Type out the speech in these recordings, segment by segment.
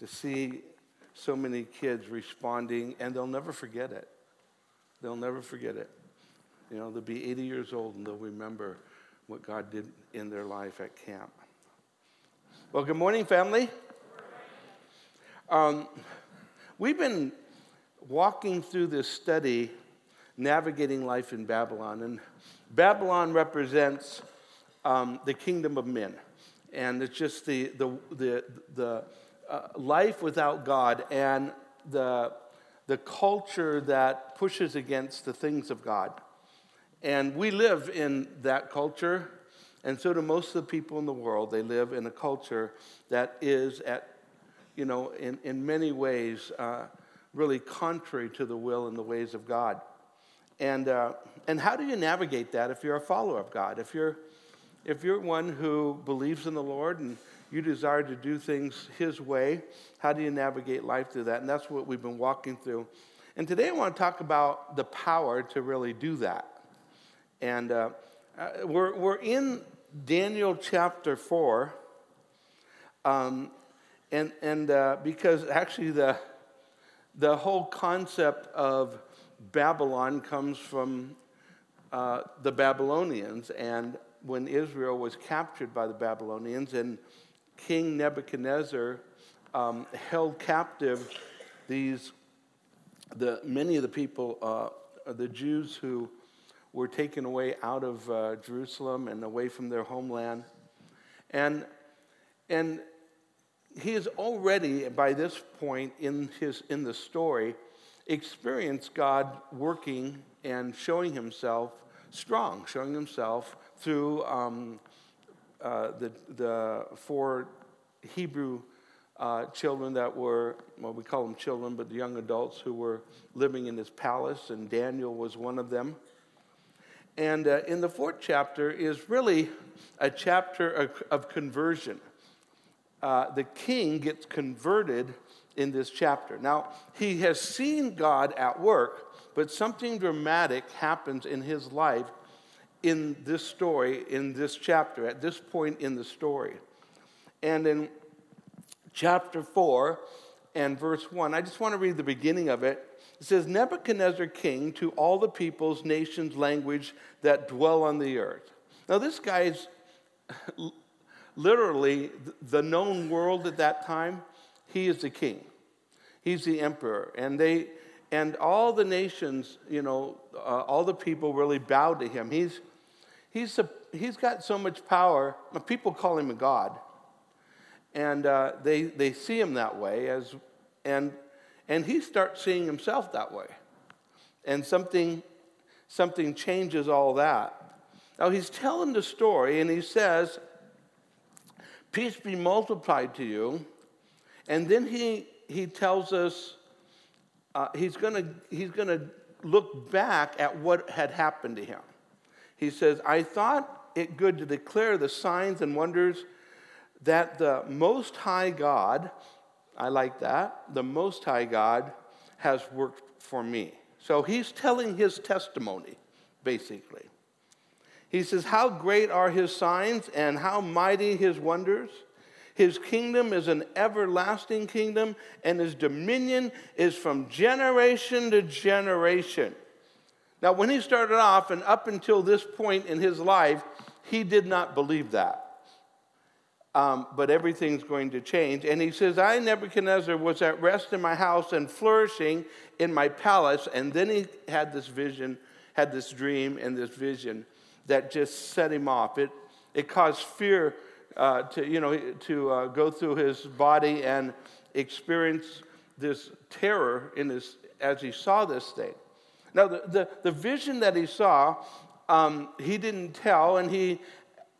to see so many kids responding, and they'll never forget it. They'll never forget it. You know, they'll be 80 years old and they'll remember what God did in their life at camp. Well, good morning, family. Um, we've been walking through this study, navigating life in Babylon, and Babylon represents um, the kingdom of men, and it's just the the the, the uh, life without God and the the culture that pushes against the things of God. And we live in that culture, and so do most of the people in the world. They live in a culture that is, at, you know, in, in many ways, uh, really contrary to the will and the ways of God. And, uh, and how do you navigate that if you're a follower of God? If you're, if you're one who believes in the Lord and you desire to do things His way, how do you navigate life through that? And that's what we've been walking through. And today I want to talk about the power to really do that. And uh, uh, we're, we're in Daniel chapter 4. Um, and and uh, because actually the, the whole concept of Babylon comes from uh, the Babylonians. And when Israel was captured by the Babylonians, and King Nebuchadnezzar um, held captive these, the, many of the people, uh, the Jews who were taken away out of uh, Jerusalem and away from their homeland. And, and he is already, by this point in, his, in the story, experienced God working and showing himself strong, showing himself through um, uh, the, the four Hebrew uh, children that were, well, we call them children, but young adults who were living in his palace, and Daniel was one of them. And uh, in the fourth chapter is really a chapter of, of conversion. Uh, the king gets converted in this chapter. Now, he has seen God at work, but something dramatic happens in his life in this story, in this chapter, at this point in the story. And in chapter 4 and verse 1, I just want to read the beginning of it. It says, Nebuchadnezzar king to all the peoples, nations, language that dwell on the earth. Now, this guy's literally the known world at that time. He is the king, he's the emperor. And they, and all the nations, you know, uh, all the people really bowed to him. He's, he's, a, he's got so much power. People call him a god. And uh, they, they see him that way, as, and and he starts seeing himself that way. And something, something changes all that. Now he's telling the story, and he says, Peace be multiplied to you. And then he, he tells us uh, he's going he's gonna look back at what had happened to him. He says, I thought it good to declare the signs and wonders that the Most High God I like that. The Most High God has worked for me. So he's telling his testimony, basically. He says, How great are his signs and how mighty his wonders. His kingdom is an everlasting kingdom, and his dominion is from generation to generation. Now, when he started off, and up until this point in his life, he did not believe that um, but everything's going to change. And he says, I, Nebuchadnezzar, was at rest in my house and flourishing in my palace. And then he had this vision, had this dream and this vision that just set him off. It, it caused fear uh, to, you know, to uh, go through his body and experience this terror in his, as he saw this thing. Now, the, the, the vision that he saw, um, he didn't tell, and he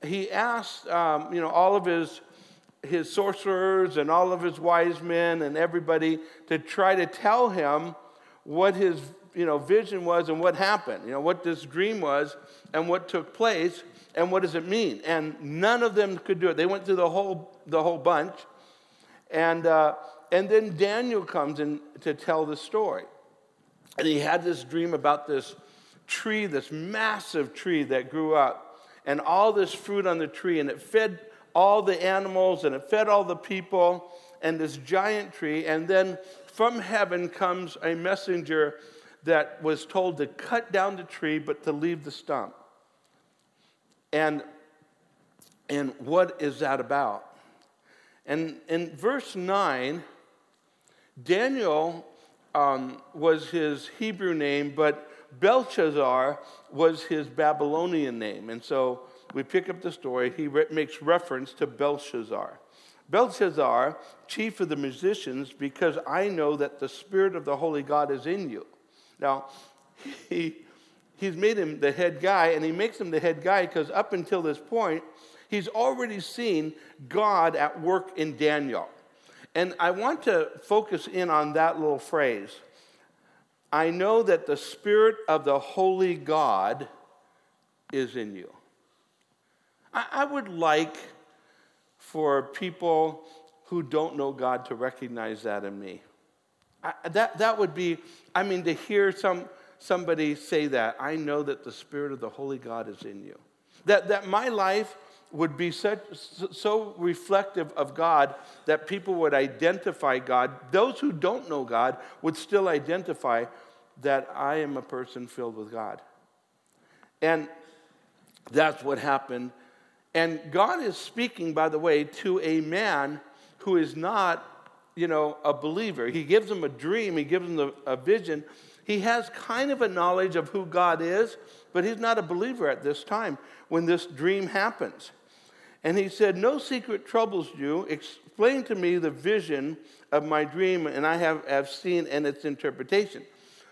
he asked, um, you know, all of his, his sorcerers and all of his wise men and everybody to try to tell him what his, you know, vision was and what happened, you know, what this dream was and what took place and what does it mean. And none of them could do it. They went through the whole, the whole bunch. And, uh, and then Daniel comes in to tell the story. And he had this dream about this tree, this massive tree that grew up and all this fruit on the tree, and it fed all the animals and it fed all the people. and this giant tree, and then from heaven comes a messenger that was told to cut down the tree but to leave the stump. And, and what is that about? And in verse 9, Daniel um, was his Hebrew name, but Belshazzar was his Babylonian name. And so we pick up the story. He re- makes reference to Belshazzar. Belshazzar, chief of the musicians, because I know that the Spirit of the Holy God is in you. Now, he, he's made him the head guy, and he makes him the head guy because up until this point, he's already seen God at work in Daniel. And I want to focus in on that little phrase. I know that the Spirit of the Holy God is in you. I, I would like for people who don't know God to recognize that in me. I, that, that would be, I mean, to hear some, somebody say that, I know that the Spirit of the Holy God is in you. That, that my life would be such, so reflective of God that people would identify God. Those who don't know God would still identify that I am a person filled with God. And that's what happened. And God is speaking, by the way, to a man who is not, you know, a believer. He gives him a dream, he gives him a, vision. He has kind of a knowledge of who God is, but he's not a believer at this time when this dream happens. And he said, No secret troubles you. Explain to me the vision of my dream, and I have, have seen and its interpretation.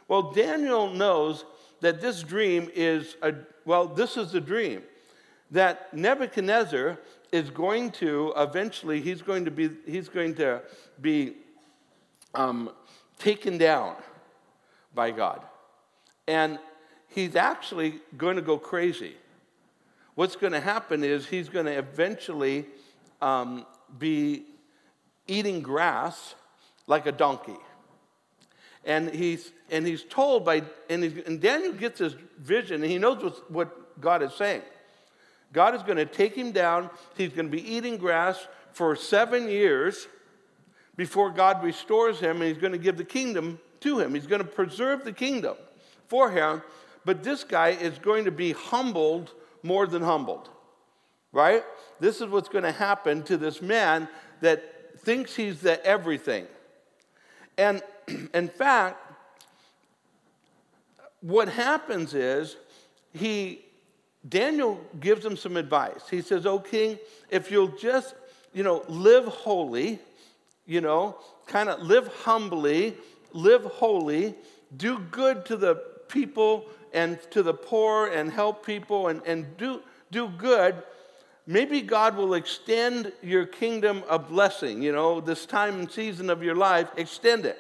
Well, Daniel knows that this dream is a, well, this is the dream. That Nebuchadnezzar is going to eventually, he's going to be, he's going to be um, taken down by God. And he's actually going to go crazy what's going to happen is he's going to eventually um, be eating grass like a donkey. And he's, and he's told by, and, and Daniel gets his vision, and he knows what, what God is saying. God is going to take him down. He's going to be eating grass for seven years before God restores him, and he's going to give the kingdom to him. He's going to preserve the kingdom for him. But this guy is going to be humbled more than humbled, right? This is what's going to happen to this man that thinks he's the everything. And in fact, what happens is he Daniel gives him some advice. He says, "Oh king, if you'll just, you know, live holy, you know, kind of live humbly, live holy, do good to the people and to the poor and help people and, and do, do good, maybe God will extend your kingdom a blessing. You know, this time and season of your life, extend it.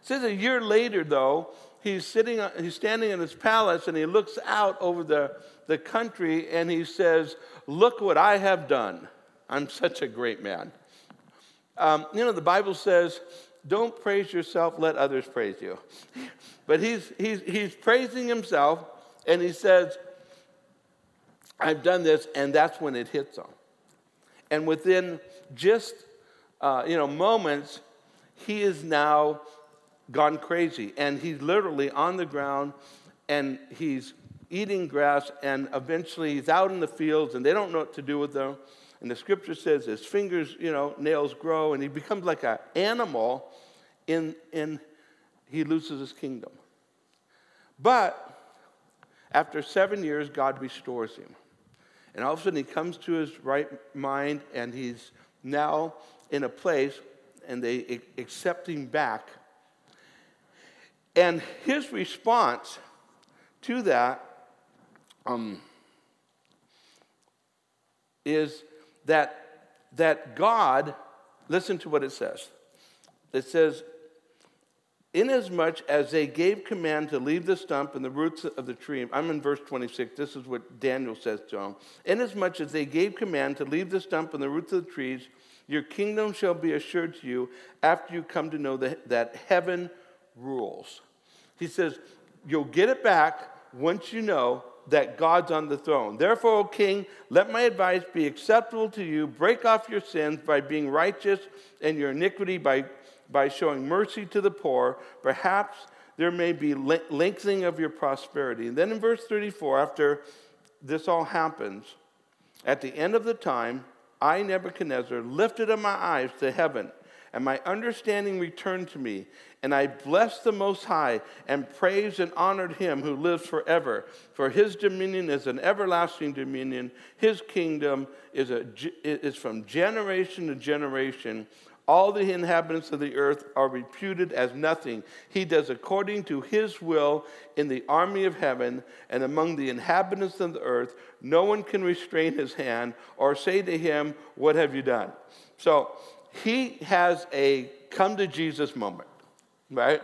It says a year later, though, he's sitting, he's standing in his palace and he looks out over the, the country and he says, Look what I have done. I'm such a great man. Um, you know, the Bible says, Don't praise yourself, let others praise you. But he's, he's, he's praising himself and he says, I've done this, and that's when it hits him. And within just uh, you know moments, he is now gone crazy, and he's literally on the ground, and he's eating grass, and eventually he's out in the fields, and they don't know what to do with him. And the scripture says his fingers, you know, nails grow, and he becomes like an animal in, in he loses his kingdom. But after seven years, God restores him. And all of a sudden, he comes to his right mind, and he's now in a place, and they accept him back. And his response to that um, is that, that God, listen to what it says. It says, Inasmuch as they gave command to leave the stump and the roots of the tree, I'm in verse 26, this is what Daniel says to them. Inasmuch as they gave command to leave the stump and the roots of the trees, your kingdom shall be assured to you after you come to know that, that heaven rules. He says, You'll get it back once you know that God's on the throne. Therefore, O king, let my advice be acceptable to you. Break off your sins by being righteous and your iniquity by, by showing mercy to the poor. Perhaps there may be lengthening of your prosperity. And then in verse 34, after this all happens, at the end of the time, I, Nebuchadnezzar, lifted up my eyes to heaven, and my understanding returned to me. And I blessed the Most High and praised and honored him who lives forever. For his dominion is an everlasting dominion, his kingdom is, a, is from generation to generation. All the inhabitants of the earth are reputed as nothing. He does according to his will in the army of heaven and among the inhabitants of the earth. No one can restrain his hand or say to him, What have you done? So he has a come to Jesus moment, right?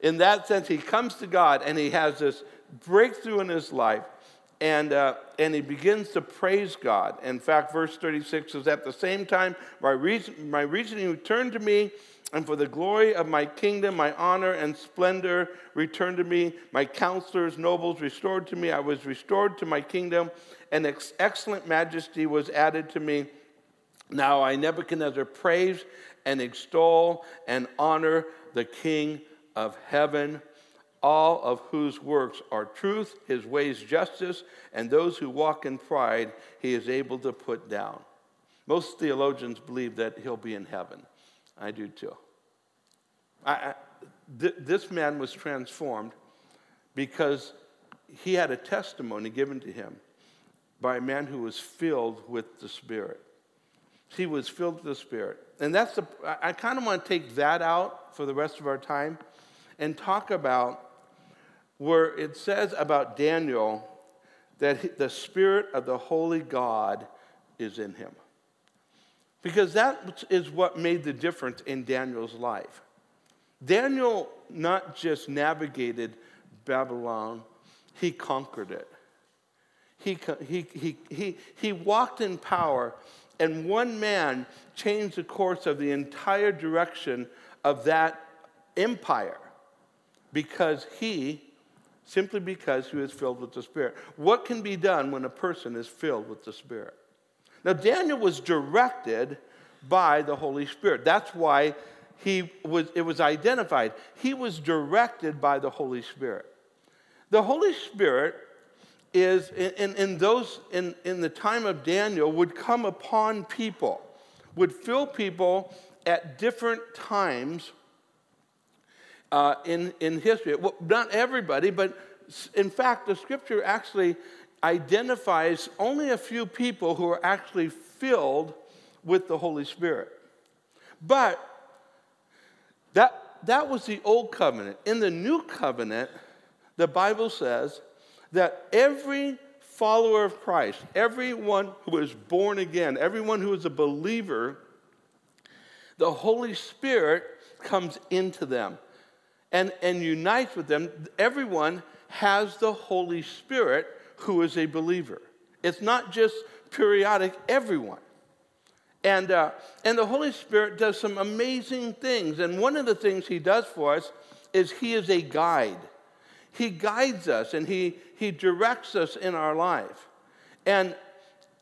In that sense, he comes to God and he has this breakthrough in his life and, uh, and he begins to praise God. In fact, verse 36 says, At the same time, my, reason, my reasoning returned to me, and for the glory of my kingdom, my honor and splendor returned to me. My counselors, nobles restored to me. I was restored to my kingdom, and ex- excellent majesty was added to me. Now I, Nebuchadnezzar, praise and extol and honor the King of heaven all of whose works are truth, his ways justice, and those who walk in pride he is able to put down. Most theologians believe that he'll be in heaven. I do too. I, I, th- this man was transformed because he had a testimony given to him by a man who was filled with the Spirit. He was filled with the Spirit. And that's the, I, kind of want to take that out for the rest of our time and talk about where it says about Daniel that the Spirit of the Holy God is in him. Because that is what made the difference in Daniel's life. Daniel not just navigated Babylon, he conquered it. He, he, he, he, he walked in power, and one man changed the course of the entire direction of that empire because he simply because he was filled with the Spirit. What can be done when a person is filled with the Spirit? Now, Daniel was directed by the Holy Spirit. That's why he was, it was identified. He was directed by the Holy Spirit. The Holy Spirit is, in, in, those, in, in the time of Daniel, would come upon people, would fill people at different times uh, in, in history. Well, not everybody, but in fact, the scripture actually identifies only a few people who are actually filled with the Holy Spirit. But that, that was the old covenant. In the new covenant, the Bible says that every follower of Christ, everyone who is born again, everyone who is a believer, the Holy Spirit comes into them and, and unites with them, everyone has the Holy Spirit who is a believer. It's not just periodic, everyone. And, uh, and the Holy Spirit does some amazing things. And one of the things He does for us is He is a guide. He guides us and He, he directs us in our life. And,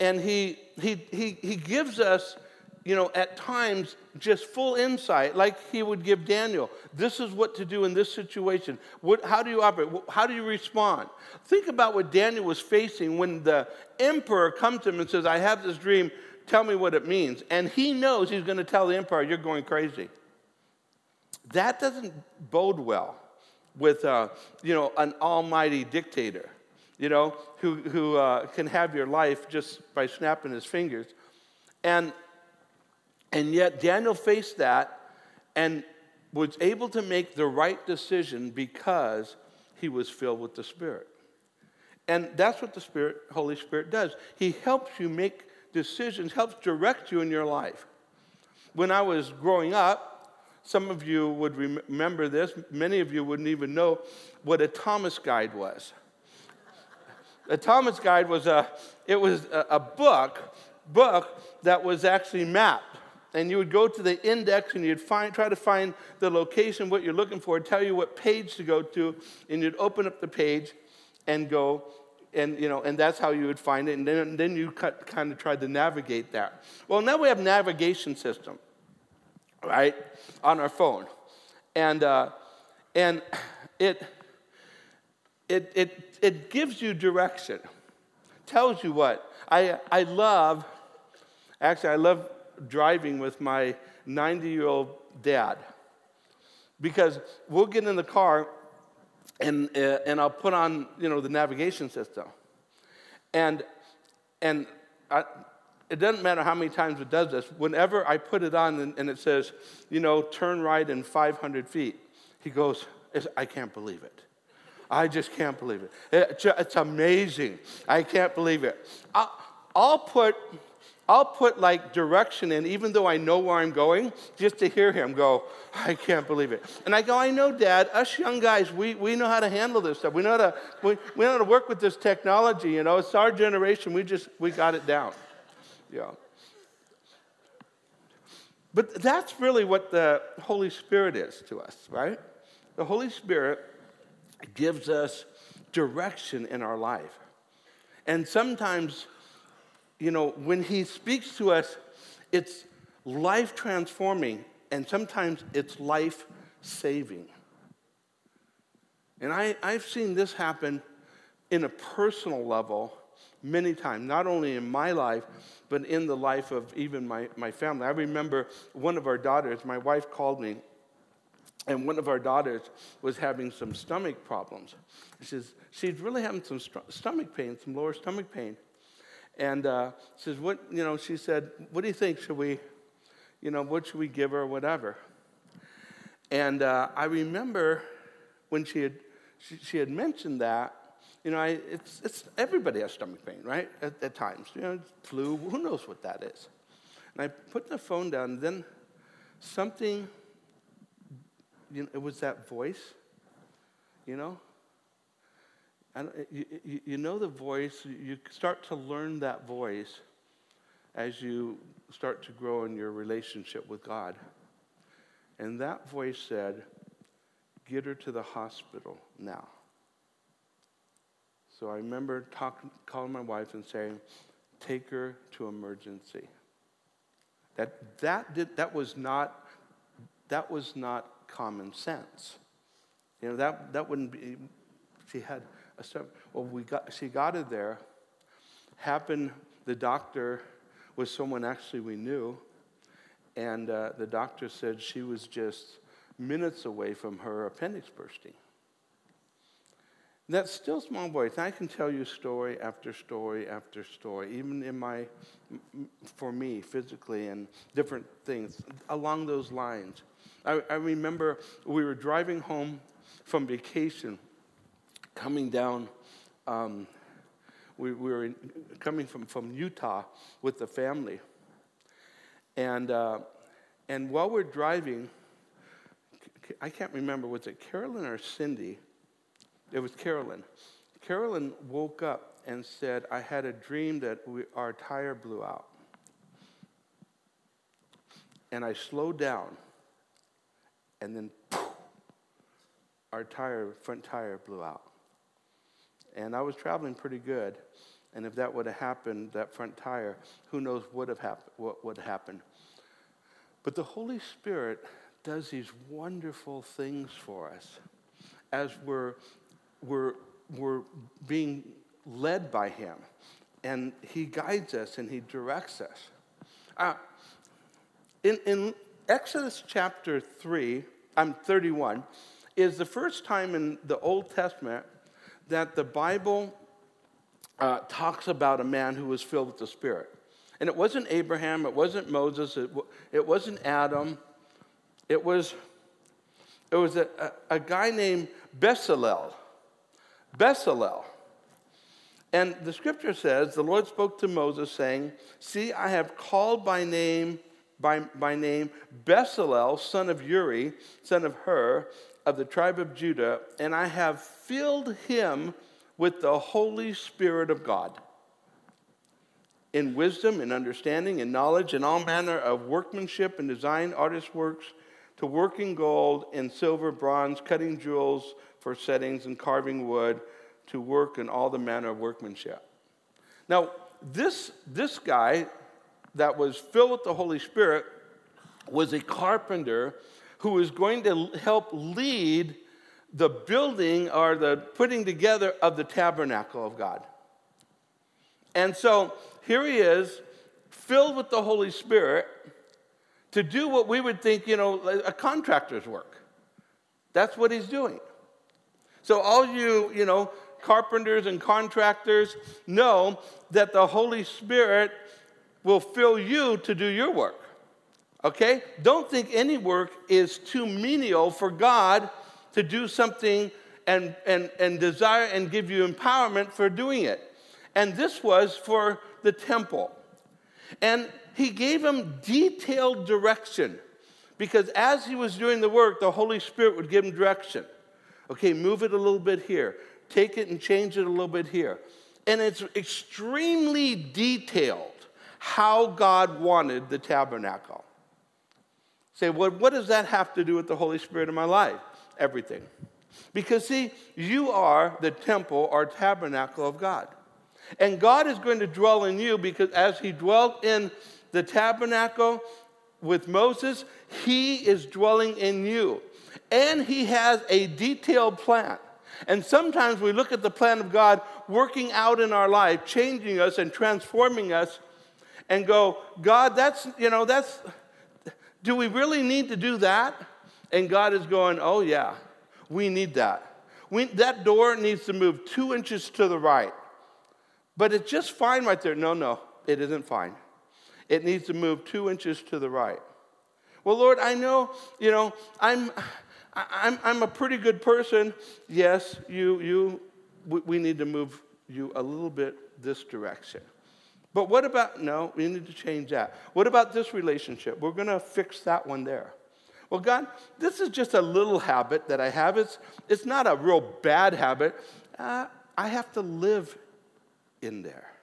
and he, he, he, he gives us you know, at times just full insight, like he would give Daniel. This is what to do in this situation. What, how do you operate? How do you respond? Think about what Daniel was facing when the emperor comes to him and says, I have this dream, tell me what it means. And he knows he's going to tell the emperor, You're going crazy. That doesn't bode well with, uh, you know, an almighty dictator, you know, who, who uh, can have your life just by snapping his fingers. And and yet, Daniel faced that and was able to make the right decision because he was filled with the Spirit. And that's what the Spirit, Holy Spirit does. He helps you make decisions, helps direct you in your life. When I was growing up, some of you would remember this, many of you wouldn't even know what a Thomas guide was. A Thomas guide was a, it was a, a book, book that was actually mapped and you would go to the index and you'd find, try to find the location, what you're looking for, tell you what page to go to, and you'd open up the page and go, and, you know, and that's how you would find it. And then, then you cut, kind of tried to navigate that. Well, now we have navigation system, right, on our phone. And, uh, and it, it, it, it gives you direction, tells you what. I, I love, actually, I love driving with my 90 year old dad because we'll get in the car and, uh, and I'll put on, you know, the navigation system. And, and I, it doesn't matter how many times it does this. Whenever I put it on and, and it says, you know, turn right in 500 feet, he goes, I can't believe it. I just can't believe it. it it's amazing. I can't believe it. I'll, I'll put I'll put like direction in, even though I know where I'm going, just to hear him go, I can't believe it. And I go, I know, Dad, us young guys, we, we know how to handle this stuff. We know how to, we, we know how to work with this technology, you know. It's our generation, we just, we got it down. Yeah. But that's really what the Holy Spirit is to us, right? The Holy Spirit gives us direction in our life. And sometimes you know, when he speaks to us, it's life transforming, and sometimes it's life saving. And I, I've seen this happen in a personal level many times, not only in my life, but in the life of even my, my family. I remember one of our daughters, my wife called me, and one of our daughters was having some stomach problems. She says, she's really having some st- stomach pain, some lower stomach pain. And uh, says, what, you know, she said, what do you think? Should we, you know, what should we give her whatever? And uh, I remember when she had, she, she, had mentioned that, you know, I, it's, it's, everybody has stomach pain, right? At, at times, you know, flu, who knows what that is? And I put the phone down, and then something, you know, it was that voice, you know, you, you, you know the voice, you start to learn that voice as you start to grow in your relationship with God. And that voice said, Get her to the hospital now. So I remember talking, calling my wife and saying, Take her to emergency. That, that, did, that, was not, that was not common sense. You know, that, that wouldn't be, she had well, we got, she got it there. Happened, the doctor was someone actually we knew, and uh, the doctor said she was just minutes away from her appendix bursting. That still small voice, I can tell you story after story after story, even in my, for me, physically and different things along those lines. I, I remember we were driving home from vacation coming down, um, we, we, were in, coming from, from Utah with the family. And, uh, and while we're driving, I can't remember, was it Carolyn or Cindy? It was Carolyn. Carolyn woke up and said, I had a dream that we, our tire blew out. And I slowed down, and then poof, our tire, front tire blew out. And I was traveling pretty good. And if that would have happened, that front tire, who knows what, would have hap- what would happen. But the Holy Spirit does these wonderful things for us as we're, we're, we're being led by Him. And He guides us and He directs us. Uh, in, in Exodus chapter 3, I'm 31, is the first time in the Old Testament that the Bible uh, talks about a man who was filled with the Spirit. And it wasn't Abraham, it wasn't Moses, it, it wasn't Adam. It was, it was a, a, a guy named Bezalel. Bezalel. And the scripture says, the Lord spoke to Moses, saying, See, I have called by name, by, by name Bezalel, son of Uri, son of Hur, of the tribe of Judah, and I have filled him with the Holy Spirit of God. In wisdom and understanding and knowledge and all manner of workmanship and design, artist works, to work in gold and silver, bronze, cutting jewels for settings and carving wood, to work in all the manner of workmanship. Now, this, this guy that was filled with the Holy Spirit was a carpenter who was going to help lead the building or the putting together of the tabernacle of God. And so here he is, filled with the Holy Spirit, to do what we would think, you know, a contractor's work. That's what he's doing. So, all you, you know, carpenters and contractors know that the Holy Spirit will fill you to do your work. Okay? Don't think any work is too menial for God to do something and, and, and desire and give you empowerment for doing it. And this was for the temple. And he gave him detailed direction because as he was doing the work, the Holy Spirit would give him direction. Okay, move it a little bit here, take it and change it a little bit here. And it's extremely detailed how God wanted the tabernacle. Say, well, what does that have to do with the Holy Spirit in my life? Everything. Because, see, you are the temple or tabernacle of God. And God is going to dwell in you because as He dwelt in the tabernacle with Moses, He is dwelling in you. And He has a detailed plan. And sometimes we look at the plan of God working out in our life, changing us and transforming us, and go, God, that's, you know, that's, do we really need to do that? And God is going, oh, yeah, we need that. We, that door needs to move two inches to the right. But it's just fine right there. No, no, it isn't fine. It needs to move two inches to the right. Well, Lord, I know, you know, I'm, I'm, I'm a pretty good person. Yes, you, you, we need to move you a little bit this direction. But what about, no, we need to change that. What about this relationship? We're going to fix that one there. Well, God, this is just a little habit that I have. It's, it's not a real bad habit. Uh, I have to live in there.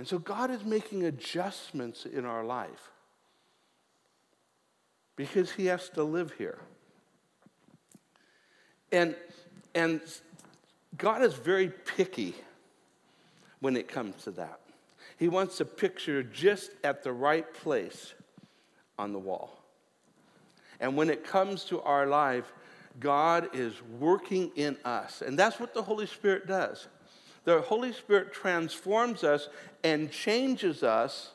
And so God is making adjustments in our life because He has to live here. And, and God is very picky when it comes to that. He wants a picture just at the right place on the wall. And when it comes to our life, God is working in us. And that's what the Holy Spirit does. The Holy Spirit transforms us and changes us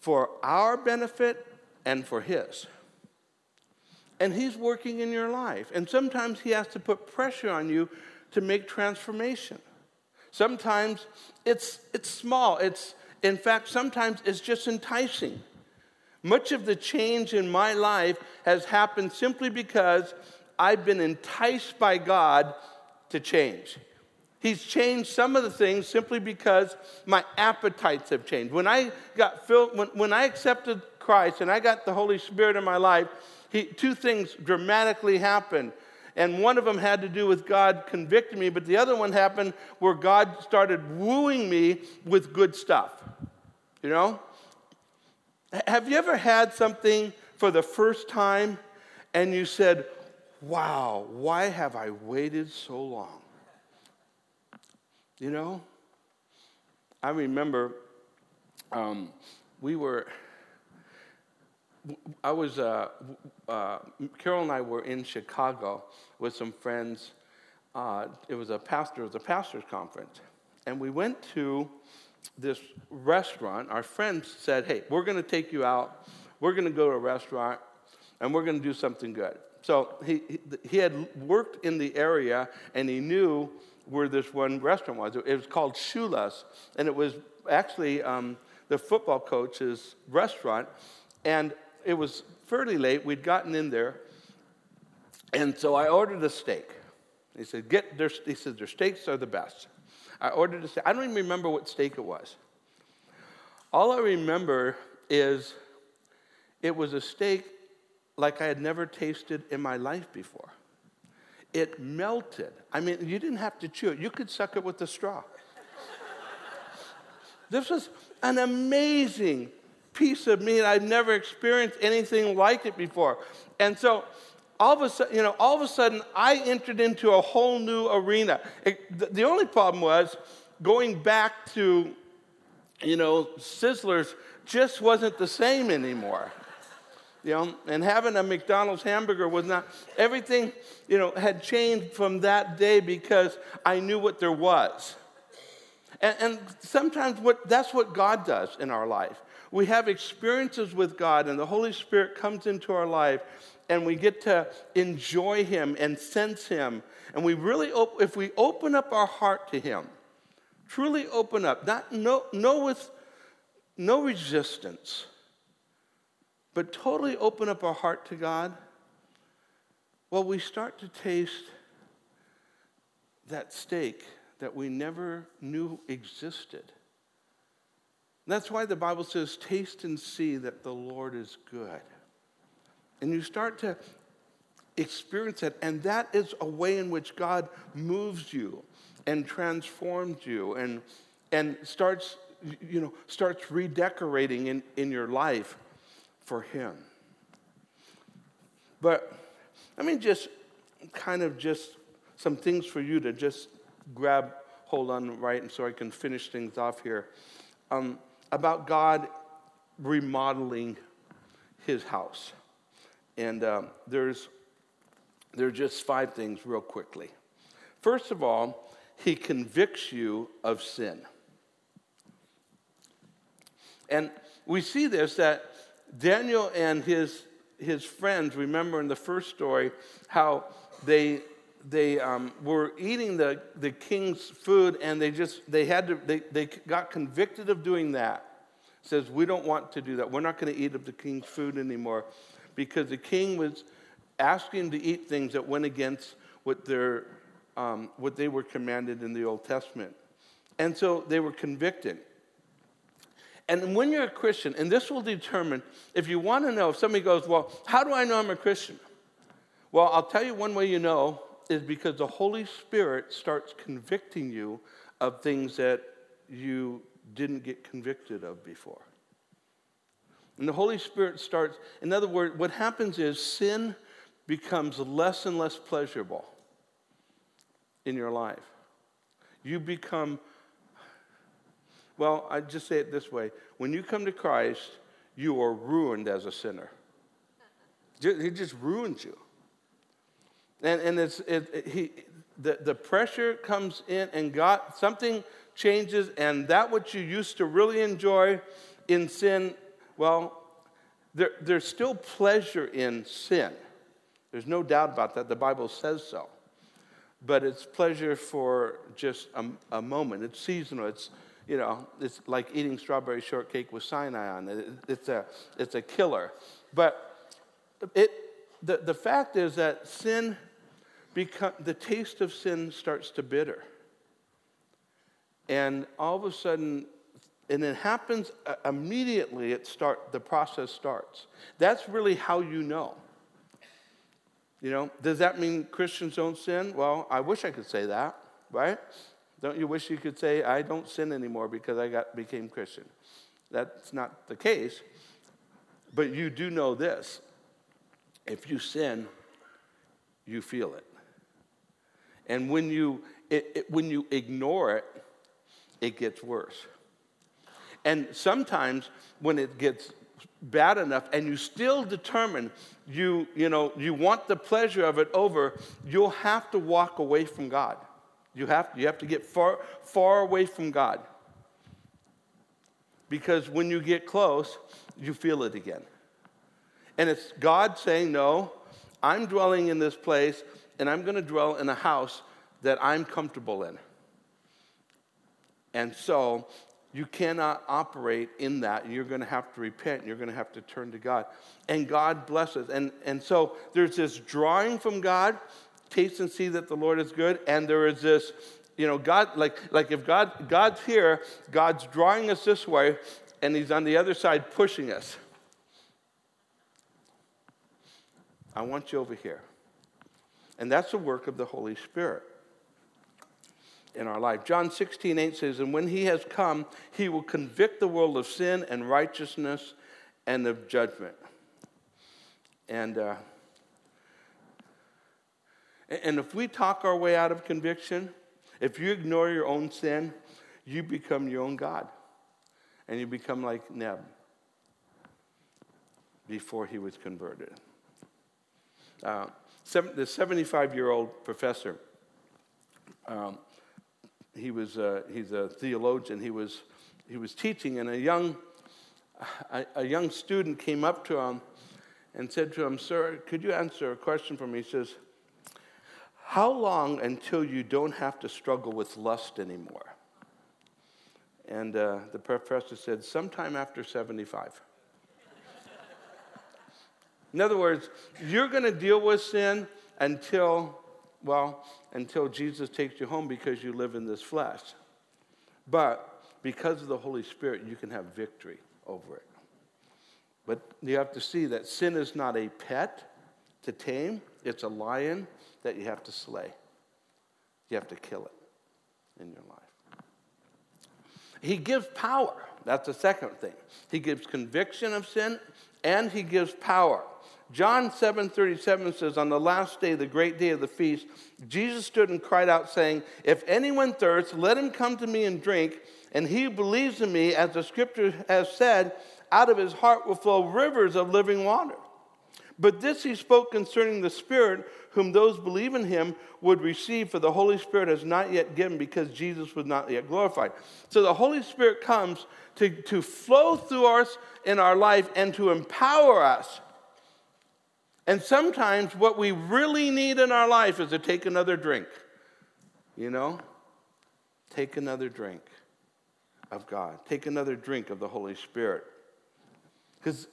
for our benefit and for His. And He's working in your life. And sometimes He has to put pressure on you to make transformation. Sometimes it's, it's small. It's, in fact, sometimes it's just enticing. Much of the change in my life has happened simply because I've been enticed by God to change. He's changed some of the things simply because my appetites have changed. When I got filled, when, when I accepted Christ and I got the Holy Spirit in my life, he, two things dramatically happened. And one of them had to do with God convicting me, but the other one happened where God started wooing me with good stuff. You know? Have you ever had something for the first time and you said, Wow, why have I waited so long? You know, I remember um, we were, I was, uh, uh, Carol and I were in Chicago with some friends. Uh, it was a pastor, it was a pastor's conference. And we went to this restaurant, our friends said, Hey, we're going to take you out. We're going to go to a restaurant and we're going to do something good. So he, he had worked in the area and he knew where this one restaurant was. It was called Shula's, and it was actually um, the football coach's restaurant. And it was fairly late. We'd gotten in there. And so I ordered a steak. He said, Get their, he said, their steaks are the best. I ordered a steak. I don't even remember what steak it was. All I remember is it was a steak like I had never tasted in my life before. It melted. I mean, you didn't have to chew it, you could suck it with a straw. this was an amazing piece of meat. I'd never experienced anything like it before. And so all of a sudden, you know, all of a sudden, I entered into a whole new arena. It, the, the only problem was going back to, you know, Sizzlers just wasn't the same anymore. You know, and having a McDonald's hamburger was not, everything, you know, had changed from that day because I knew what there was. And, and sometimes what, that's what God does in our life. We have experiences with God, and the Holy Spirit comes into our life, and we get to enjoy Him and sense Him. And we really, op- if we open up our heart to Him, truly open up, not no, no with no resistance, but totally open up our heart to God, well, we start to taste that steak that we never knew existed. That's why the Bible says, Taste and see that the Lord is good. And you start to experience it, and that is a way in which God moves you and transforms you and, and starts you know, starts redecorating in, in your life for Him. But I mean, just kind of just some things for you to just grab hold on right, and so I can finish things off here. Um, about God remodeling His house, and um, there's there are just five things real quickly. First of all, He convicts you of sin. And we see this that Daniel and his, his friends, remember in the first story, how they, they um, were eating the, the king's food and they just, they had to, they, they got convicted of doing that. Says, we don't want to do that. We're not going to eat of the king's food anymore because the king was asking to eat things that went against what, their, um, what they were commanded in the Old Testament. And so they were convicted. And when you're a Christian, and this will determine if you want to know, if somebody goes, Well, how do I know I'm a Christian? Well, I'll tell you one way you know is because the Holy Spirit starts convicting you of things that you didn't get convicted of before. And the Holy Spirit starts, in other words, what happens is sin becomes less and less pleasurable in your life. You become well, I just say it this way when you come to Christ, you are ruined as a sinner. He just ruins you. And, and it's, it, it, he, the, the pressure comes in, and God, something changes, and that what you used to really enjoy in sin, well, there, there's still pleasure in sin. There's no doubt about that. The Bible says so. But it's pleasure for just a, a moment. It's seasonal. It's, you know, it's like eating strawberry shortcake with cyanide on it. It's a, it's a killer. But it, the, the fact is that sin, become, the taste of sin starts to bitter. And all of a sudden, and it happens uh, immediately, it start, the process starts. That's really how you know. You know, does that mean Christians don't sin? Well, I wish I could say that, right? Don't you wish you could say, I don't sin anymore because I got, became Christian? That's not the case. But you do know this if you sin, you feel it. And when you, it, it, when you ignore it, it gets worse. And sometimes when it gets bad enough and you still determine you, you know, you want the pleasure of it over, you'll have to walk away from God. You have, you have to get far, far away from God. Because when you get close, you feel it again. And it's God saying, No, I'm dwelling in this place, and I'm going to dwell in a house that I'm comfortable in. And so you cannot operate in that. You're going to have to repent. You're going to have to turn to God. And God blesses. And, and so there's this drawing from God, taste and see that the Lord is good. And there is this, you know, God, like, like if God, God's here, God's drawing us this way, and He's on the other side pushing us. I want you over here. And that's the work of the Holy Spirit in our life. John 16, 8 says, And when he has come, he will convict the world of sin and righteousness and of judgment. And uh, And if we talk our way out of conviction, if you ignore your own sin, you become your own God. And you become like Neb before he was converted. Uh, the 75 year old professor, um, he was, uh, he's a theologian, he was, he was teaching, and a young, a, a young student came up to him and said to him, Sir, could you answer a question for me? He says, How long until you don't have to struggle with lust anymore? And uh, the professor said, Sometime after 75. In other words, you're going to deal with sin until, well, until Jesus takes you home because you live in this flesh. But because of the Holy Spirit, you can have victory over it. But you have to see that sin is not a pet to tame, it's a lion that you have to slay. You have to kill it in your life. He gives power. That's the second thing. He gives conviction of sin and he gives power. John 7 37 says, On the last day, the great day of the feast, Jesus stood and cried out, saying, If anyone thirsts, let him come to me and drink. And he believes in me, as the scripture has said, out of his heart will flow rivers of living water. But this he spoke concerning the Spirit, whom those believe in him would receive, for the Holy Spirit has not yet given because Jesus was not yet glorified. So the Holy Spirit comes to, to flow through us in our life and to empower us. And sometimes what we really need in our life is to take another drink. You know? Take another drink of God, take another drink of the Holy Spirit. Because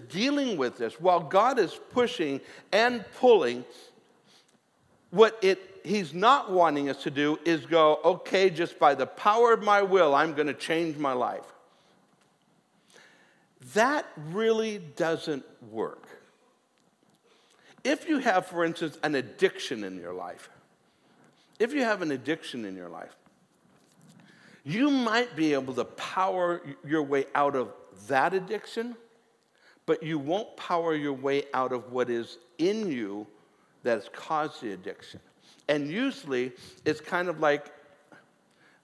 dealing with this, while God is pushing and pulling, what it he's not wanting us to do is go, okay, just by the power of my will, I'm going to change my life. That really doesn't work. If you have, for instance, an addiction in your life, if you have an addiction in your life, you might be able to power your way out of that addiction, but you won't power your way out of what is in you that has caused the addiction. And usually, it's kind of like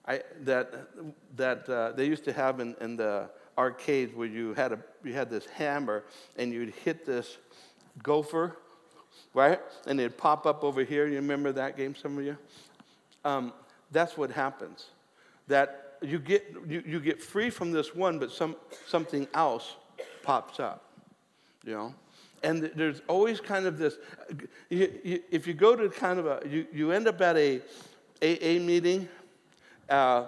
I, that, that uh, they used to have in, in the arcades where you had, a, you had this hammer and you'd hit this gopher, right? And it'd pop up over here. You remember that game, some of you? Um, that's what happens. That you get, you, you get free from this one, but some, something else pops up, you know? And there's always kind of this, you, if you go to kind of a, you, you end up at a AA meeting, uh,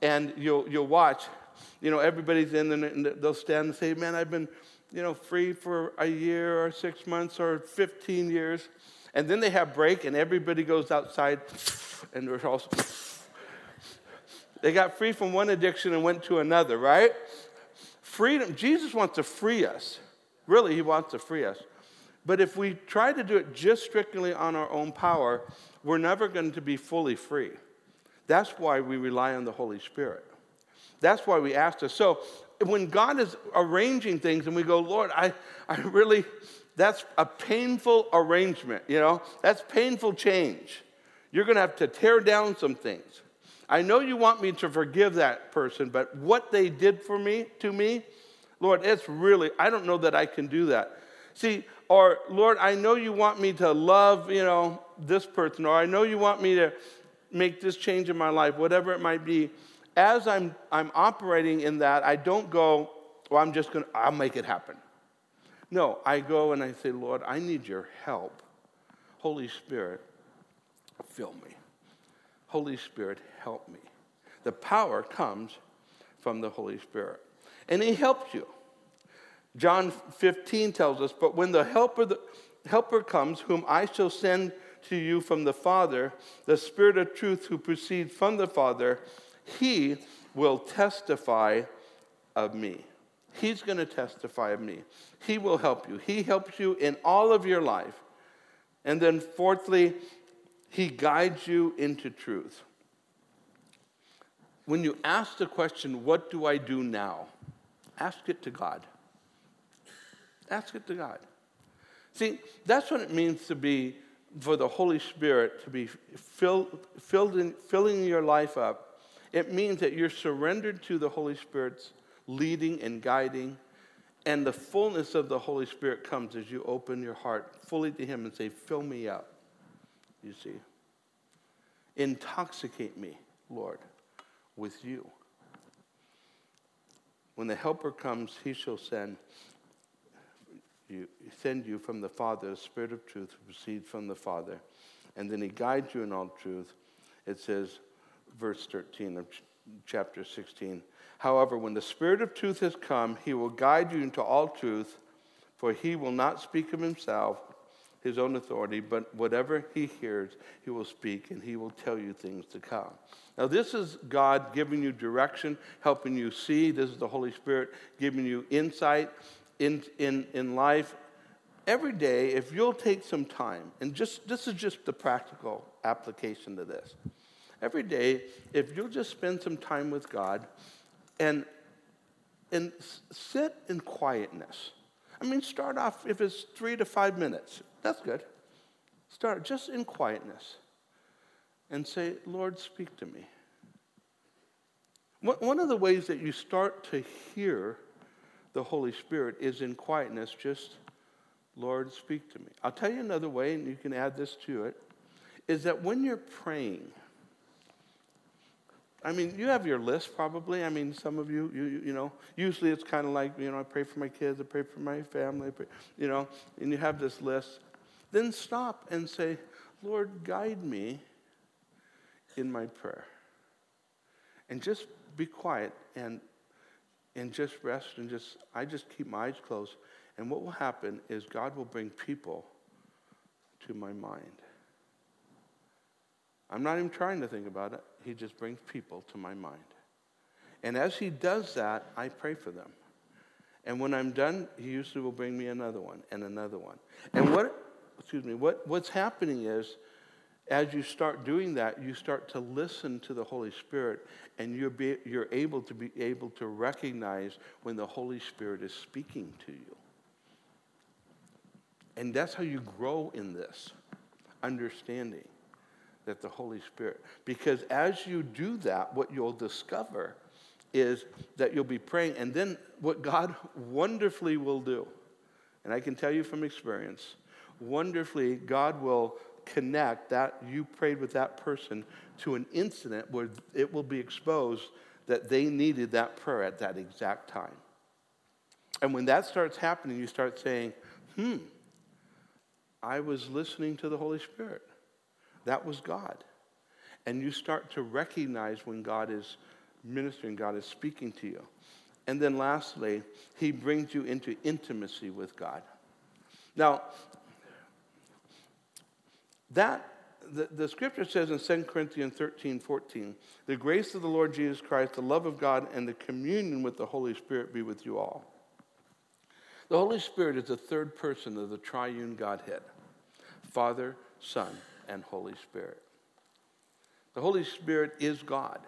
and you'll, you'll watch, you know, everybody's in and they'll stand and say, man, I've been, you know, free for a year or six months or 15 years. And then they have break and everybody goes outside and there's also they got free from one addiction and went to another, right? Freedom, Jesus wants to free us. Really, he wants to free us. But if we try to do it just strictly on our own power, we're never going to be fully free. That's why we rely on the Holy Spirit. That's why we ask us. So when God is arranging things and we go, Lord, I, I really, that's a painful arrangement, you know? That's painful change. You're going to have to tear down some things. I know you want me to forgive that person, but what they did for me, to me, Lord, it's really, I don't know that I can do that. See, or Lord, I know you want me to love, you know, this person, or I know you want me to make this change in my life, whatever it might be. As I'm, I'm operating in that, I don't go, well, I'm just going to, I'll make it happen. No, I go and I say, Lord, I need your help. Holy Spirit, fill me. Holy Spirit, help me. The power comes from the Holy Spirit. And He helps you. John 15 tells us, But when the helper, the helper comes, whom I shall send to you from the Father, the Spirit of truth who proceeds from the Father, he will testify of me. He's going to testify of me. He will help you. He helps you in all of your life. And then, fourthly, he guides you into truth. When you ask the question, What do I do now? ask it to God. Ask it to God. See, that's what it means to be for the Holy Spirit to be filled, filled in, filling your life up, it means that you're surrendered to the Holy Spirit's leading and guiding. And the fullness of the Holy Spirit comes as you open your heart fully to Him and say, Fill me up. You see? Intoxicate me, Lord, with you. When the Helper comes, He shall send you, send you from the Father, the Spirit of truth who proceeds from the Father. And then He guides you in all truth. It says, verse 13 of chapter 16. However, when the Spirit of truth has come, he will guide you into all truth, for he will not speak of himself, his own authority, but whatever he hears, he will speak, and he will tell you things to come. Now, this is God giving you direction, helping you see. This is the Holy Spirit giving you insight in, in, in life. Every day, if you'll take some time, and just this is just the practical application to this. Every day, if you'll just spend some time with God, and, and sit in quietness. I mean, start off if it's three to five minutes. That's good. Start just in quietness and say, Lord, speak to me. One of the ways that you start to hear the Holy Spirit is in quietness, just, Lord, speak to me. I'll tell you another way, and you can add this to it, is that when you're praying, I mean, you have your list probably. I mean, some of you, you, you know, usually it's kind of like, you know, I pray for my kids, I pray for my family, pray, you know, and you have this list. Then stop and say, Lord, guide me in my prayer. And just be quiet and, and just rest and just, I just keep my eyes closed. And what will happen is God will bring people to my mind. I'm not even trying to think about it. He just brings people to my mind. And as he does that, I pray for them. And when I'm done, he usually will bring me another one and another one. And what, excuse me, what, what's happening is, as you start doing that, you start to listen to the Holy Spirit, and you're, be, you're able to be able to recognize when the Holy Spirit is speaking to you. And that's how you grow in this understanding that the Holy Spirit. Because as you do that, what you'll discover is that you'll be praying, and then what God wonderfully will do, and I can tell you from experience, wonderfully, God will connect that you prayed with that person to an incident where it will be exposed that they needed that prayer at that exact time. And when that starts happening, you start saying, hmm, I was listening to the Holy Spirit. That was God. And you start to recognize when God is ministering, God is speaking to you. And then lastly, he brings you into intimacy with God. Now, that the, the scripture says in 2 Corinthians 13, 14, the grace of the Lord Jesus Christ, the love of God, and the communion with the Holy Spirit be with you all. The Holy Spirit is the third person of the triune Godhead Father, Son, and Holy Spirit. The Holy Spirit is God,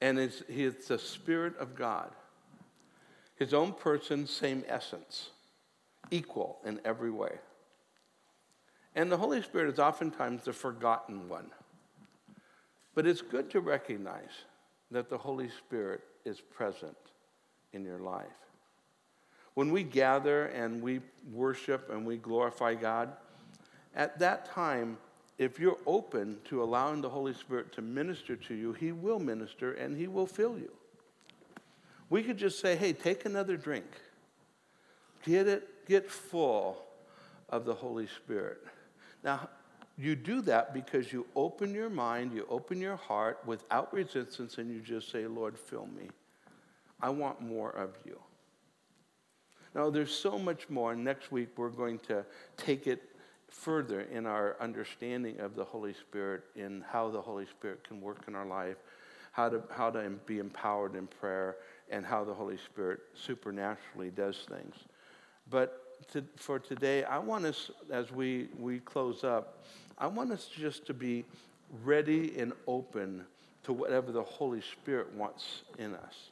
and it's, it's the Spirit of God. His own person, same essence, equal in every way. And the Holy Spirit is oftentimes the forgotten one. But it's good to recognize that the Holy Spirit is present in your life. When we gather and we worship and we glorify God, at that time, if you're open to allowing the Holy Spirit to minister to you, He will minister and He will fill you. We could just say, hey, take another drink. Get it, get full of the Holy Spirit. Now, you do that because you open your mind, you open your heart without resistance, and you just say, Lord, fill me. I want more of you. Now, there's so much more. Next week, we're going to take it further in our understanding of the Holy Spirit, in how the Holy Spirit can work in our life, how to, how to be empowered in prayer, and how the Holy Spirit supernaturally does things. But to, for today, I want us, as we, we close up, I want us just to be ready and open to whatever the Holy Spirit wants in us.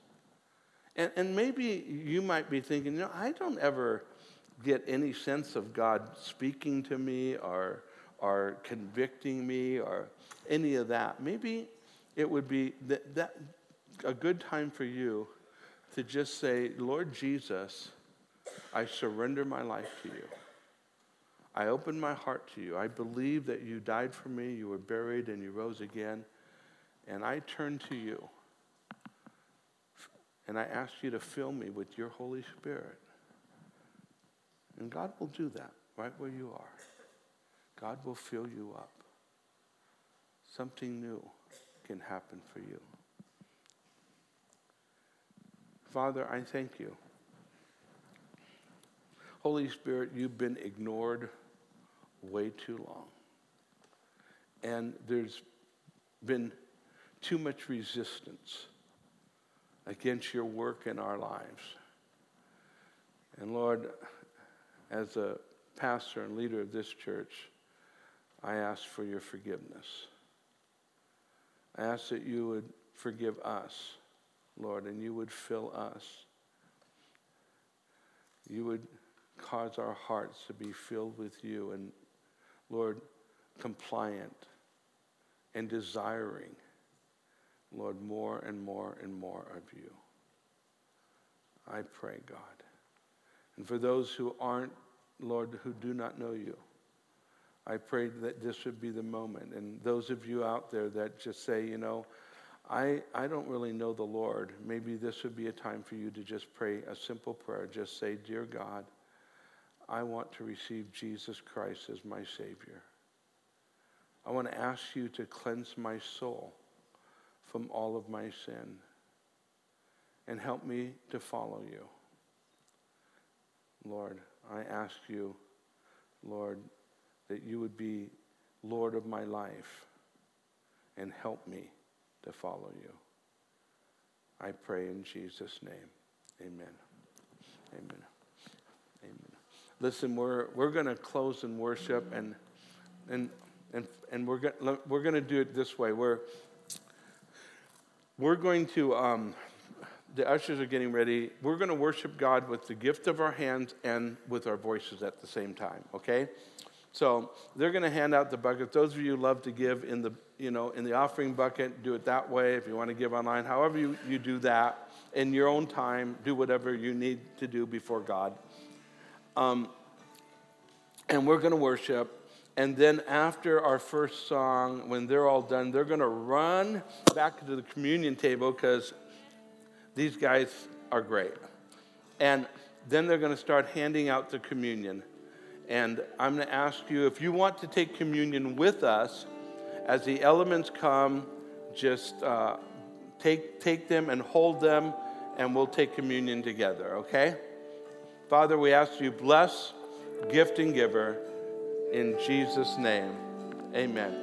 And, and maybe you might be thinking, you know, I don't ever get any sense of God speaking to me or, or convicting me or any of that, maybe it would be that, that a good time for you to just say, Lord Jesus, I surrender my life to you. I open my heart to you. I believe that you died for me, you were buried, and you rose again. And I turn to you. And I ask you to fill me with your Holy Spirit. And God will do that right where you are. God will fill you up. Something new can happen for you. Father, I thank you. Holy Spirit, you've been ignored way too long. And there's been too much resistance against your work in our lives. And Lord, as a pastor and leader of this church, I ask for your forgiveness. I ask that you would forgive us, Lord, and you would fill us. You would cause our hearts to be filled with you and, Lord, compliant and desiring, Lord, more and more and more of you. I pray, God. And for those who aren't, Lord, who do not know you, I pray that this would be the moment. And those of you out there that just say, you know, I, I don't really know the Lord, maybe this would be a time for you to just pray a simple prayer. Just say, Dear God, I want to receive Jesus Christ as my Savior. I want to ask you to cleanse my soul from all of my sin and help me to follow you. Lord, I ask you, Lord, that you would be Lord of my life and help me to follow you. I pray in Jesus' name. Amen. Amen. Listen, we're, we're going to close in worship, and, and, and, and we're, go- we're going to do it this way. We're, we're going to. Um, the ushers are getting ready. We're going to worship God with the gift of our hands and with our voices at the same time, okay? So they're going to hand out the bucket. Those of you who love to give in the, you know, in the offering bucket, do it that way. If you want to give online, however you, you do that, in your own time, do whatever you need to do before God. Um, and we're going to worship. And then after our first song, when they're all done, they're going to run back to the communion table because these guys are great. And then they're going to start handing out the communion. And I'm going to ask you if you want to take communion with us, as the elements come, just uh, take, take them and hold them, and we'll take communion together, okay? Father, we ask you bless, gift, and giver in Jesus' name. Amen.